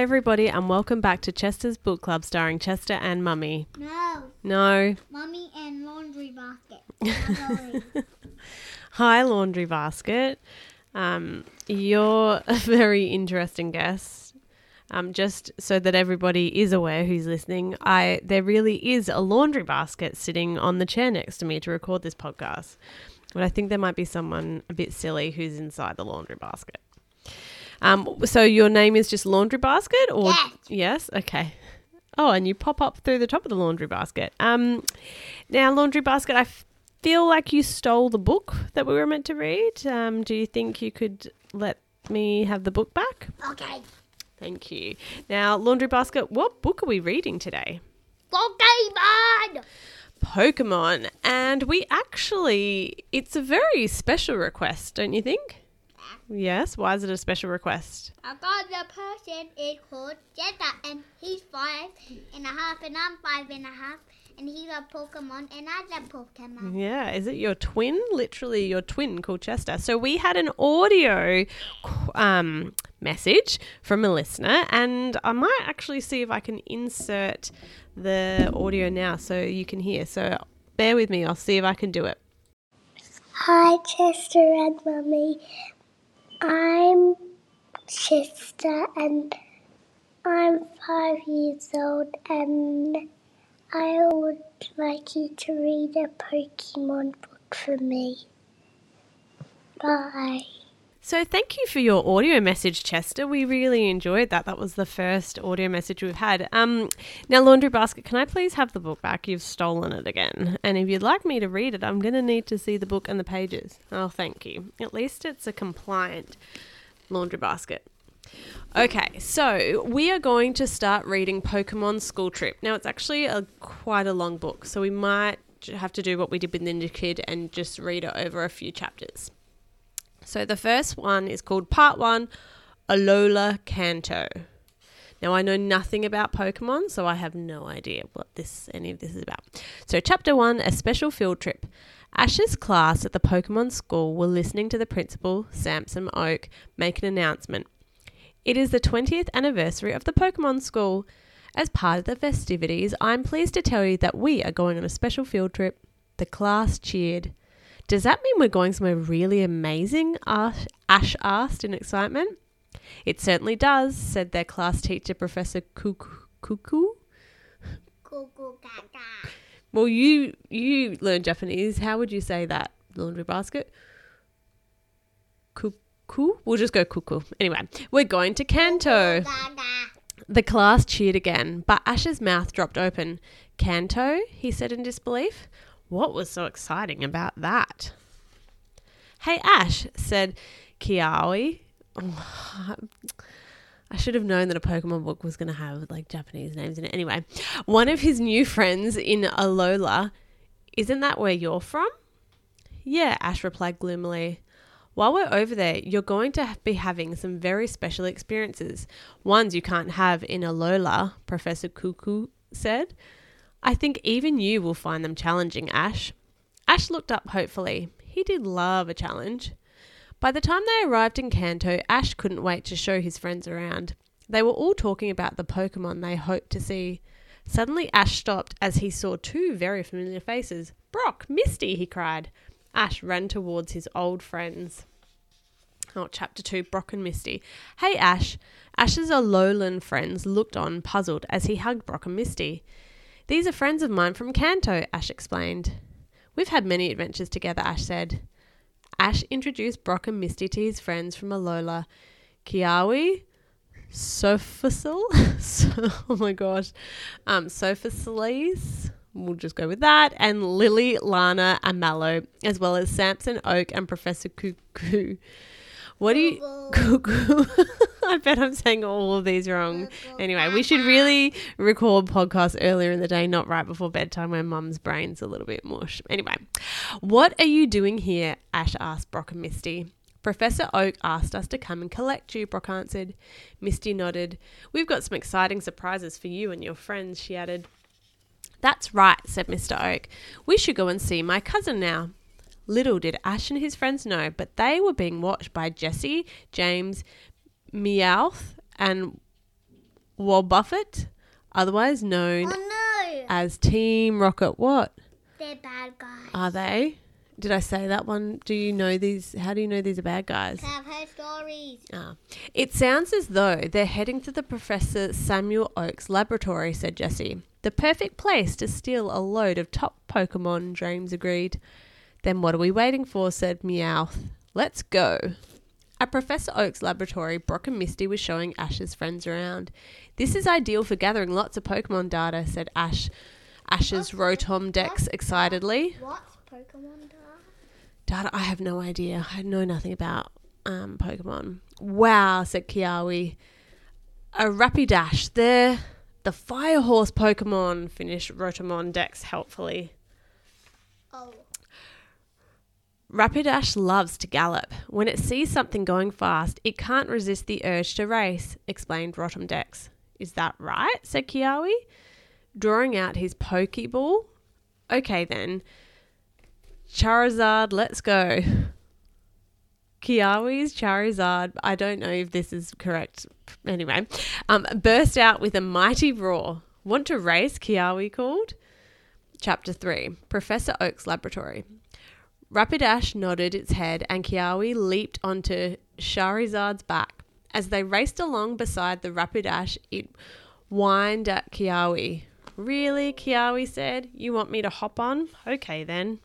Hi, everybody, and welcome back to Chester's Book Club starring Chester and Mummy. No, No. mummy and laundry basket. Hi, Laundry Basket. Um, you're a very interesting guest. Um, just so that everybody is aware who's listening, I there really is a laundry basket sitting on the chair next to me to record this podcast. But I think there might be someone a bit silly who's inside the laundry basket. Um, so your name is just Laundry Basket, or Yes. yes, okay. Oh, and you pop up through the top of the laundry basket. Um, now, laundry basket, I f- feel like you stole the book that we were meant to read. Um, do you think you could let me have the book back? okay. Thank you. Now, laundry basket, what book are we reading today? Pokemon! Pokemon, and we actually, it's a very special request, don't you think? Yes. Why is it a special request? I got the person is called Jetta and he's five and a half and I'm five and a half and he's a Pokemon and I love Pokemon. Yeah, is it your twin? Literally your twin called Chester. So we had an audio um, message from a listener, and I might actually see if I can insert the audio now so you can hear. So bear with me, I'll see if I can do it. Hi, Chester and Mummy. I'm Chester and I'm five years old and I would like you to read a Pokemon book for me. Bye. So thank you for your audio message, Chester. We really enjoyed that. That was the first audio message we've had. Um, now, Laundry Basket, can I please have the book back? You've stolen it again. And if you'd like me to read it, I'm going to need to see the book and the pages. Oh, thank you. At least it's a compliant Laundry Basket. Okay, so we are going to start reading Pokemon School Trip. Now, it's actually a quite a long book, so we might have to do what we did with Ninja Kid and just read it over a few chapters. So the first one is called Part One, Alola Kanto. Now I know nothing about Pokemon, so I have no idea what this any of this is about. So chapter one, a special field trip. Ash's class at the Pokemon school were listening to the principal, Samson Oak, make an announcement. It is the 20th anniversary of the Pokemon school. As part of the festivities, I'm pleased to tell you that we are going on a special field trip. The class cheered. Does that mean we're going somewhere really amazing? Ash asked in excitement. It certainly does, said their class teacher, Professor Cuckoo. Cuckoo? Well, you you learn Japanese. How would you say that? Laundry basket. Cuckoo. We'll just go cuckoo. Anyway, we're going to Kanto. Gaga. The class cheered again, but Ash's mouth dropped open. Kanto? he said in disbelief. What was so exciting about that? Hey, Ash, said Kiawe. I should have known that a Pokemon book was going to have like Japanese names in it. Anyway, one of his new friends in Alola. Isn't that where you're from? Yeah, Ash replied gloomily. While we're over there, you're going to be having some very special experiences, ones you can't have in Alola, Professor Cuckoo said. I think even you will find them challenging, Ash. Ash looked up hopefully. He did love a challenge. By the time they arrived in Kanto, Ash couldn't wait to show his friends around. They were all talking about the Pokemon they hoped to see. Suddenly, Ash stopped as he saw two very familiar faces. Brock, Misty, he cried. Ash ran towards his old friends. Oh, chapter 2 Brock and Misty. Hey, Ash. Ash's Alolan friends looked on, puzzled, as he hugged Brock and Misty. These are friends of mine from Kanto, Ash explained. We've had many adventures together, Ash said. Ash introduced Brock and Misty to his friends from Alola. Kiawe, Sophasil, so, oh my gosh, um, Sophaciles, we'll just go with that, and Lillie, Lana, and Mallow, as well as Samson Oak and Professor Cuckoo. What do you, Cuckoo? I bet I'm saying all of these wrong. Anyway, we should really record podcasts earlier in the day, not right before bedtime when mum's brain's a little bit mush. Anyway, what are you doing here? Ash asked Brock and Misty. Professor Oak asked us to come and collect you, Brock answered. Misty nodded. We've got some exciting surprises for you and your friends, she added. That's right, said Mr. Oak. We should go and see my cousin now. Little did Ash and his friends know, but they were being watched by Jessie, James, Meowth, and Wobbuffet, otherwise known Oh no! as Team Rocket. What They're bad guys. are they? Did I say that one? Do you know these? How do you know these are bad guys? I've heard stories. Ah. It sounds as though they're heading to the Professor Samuel Oak's laboratory, said Jessie. The perfect place to steal a load of top Pokemon, James agreed. Then what are we waiting for? said Meowth. Let's go. At Professor Oak's laboratory, Brock and Misty were showing Ash's friends around. This is ideal for gathering lots of Pokemon data, said Ash. Ash's Rotom Dex excitedly. What's Pokemon data? Data, I have no idea. I know nothing about um, Pokemon. Wow, said Kiawe. A Rapidash. They're the Fire Horse Pokemon, finished Rotomon Dex helpfully. Oh. Rapidash loves to gallop. When it sees something going fast, it can't resist the urge to race, explained Rotom Dex. Is that right? said Kiawe, drawing out his Pokeball. Okay then. Charizard, let's go. Kiawe's Charizard, I don't know if this is correct. Anyway, um, burst out with a mighty roar. Want to race? Kiawe called. Chapter 3 Professor Oak's Laboratory. Rapidash nodded its head and Kiawe leaped onto Charizard's back. As they raced along beside the Rapidash, it whined at Kiawe. Really, Kiawe said, you want me to hop on? Okay then.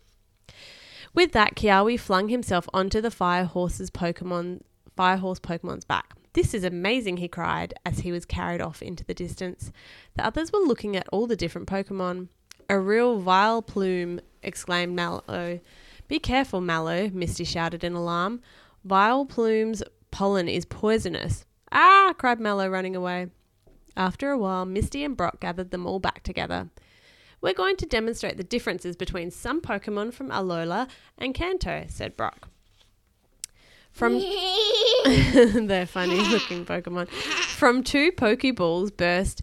With that, Kiawe flung himself onto the Fire Horse's Pokemon Fire Horse Pokemon's back. This is amazing, he cried as he was carried off into the distance. The others were looking at all the different Pokemon. A real Vileplume, exclaimed Mallow. Be careful, Mallow, Misty shouted in alarm. Vileplume's pollen is poisonous. Ah! cried Mallow, running away. After a while, Misty and Brock gathered them all back together. We're going to demonstrate the differences between some Pokemon from Alola and Kanto, said Brock. From they're funny looking Pokemon. From two Pokeballs burst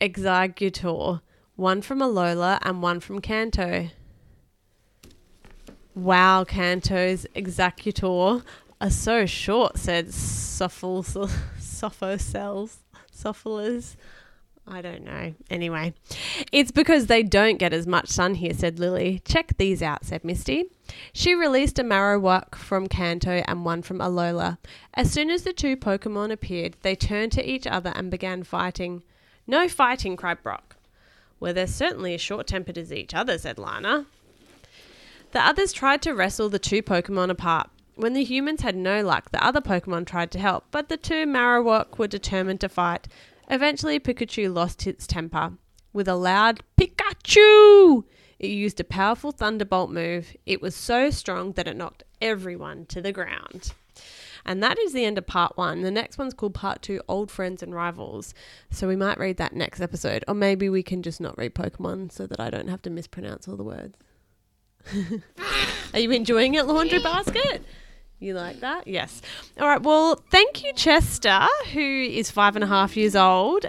Exeggutor, one from Alola and one from Kanto. Wow, Kanto's Exeggutor are so short, said Sophil- Sophocells. Sophilas. I don't know. Anyway, it's because they don't get as much sun here, said Lillie. Check these out, said Misty. She released a Marowak from Kanto and one from Alola. As soon as the two Pokemon appeared, they turned to each other and began fighting. No fighting, cried Brock. Well, they're certainly as short tempered as each other, said Lana. The others tried to wrestle the two Pokemon apart. When the humans had no luck, the other Pokemon tried to help, but the two Marowak were determined to fight. Eventually, Pikachu lost its temper. With a loud Pikachu! It used a powerful thunderbolt move. It was so strong that it knocked everyone to the ground. And that is the end of part one. The next one's called part two Old Friends and Rivals. So we might read that next episode. Or maybe we can just not read Pokemon so that I don't have to mispronounce all the words. Are you enjoying it, Laundry Basket? You like that? Yes. All right. Well, thank you, Chester, who is five and a half years old,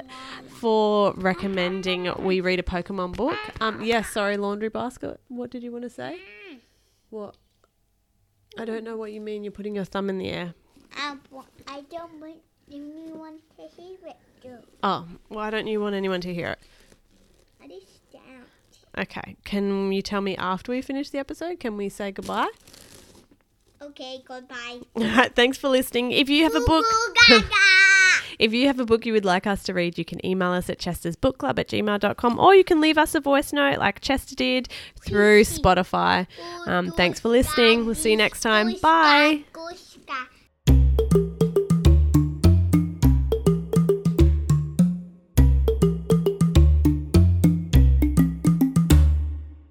for recommending we read a Pokemon book. Um, yes. sorry, Laundry Basket. What did you want to say? What? I don't know what you mean. You're putting your thumb in the air. I, wa- I don't want anyone to hear it, though. Oh, why don't you want anyone to hear it? I just don't. Okay. Can you tell me after we finish the episode? Can we say goodbye? Okay, goodbye. All right. Thanks for listening. If you have a book. If you have a book you would like us to read, you can email us at chestersbookclub at gmail.com or you can leave us a voice note like Chester did through Spotify. Um, thanks for listening. We'll see you next time. Bye.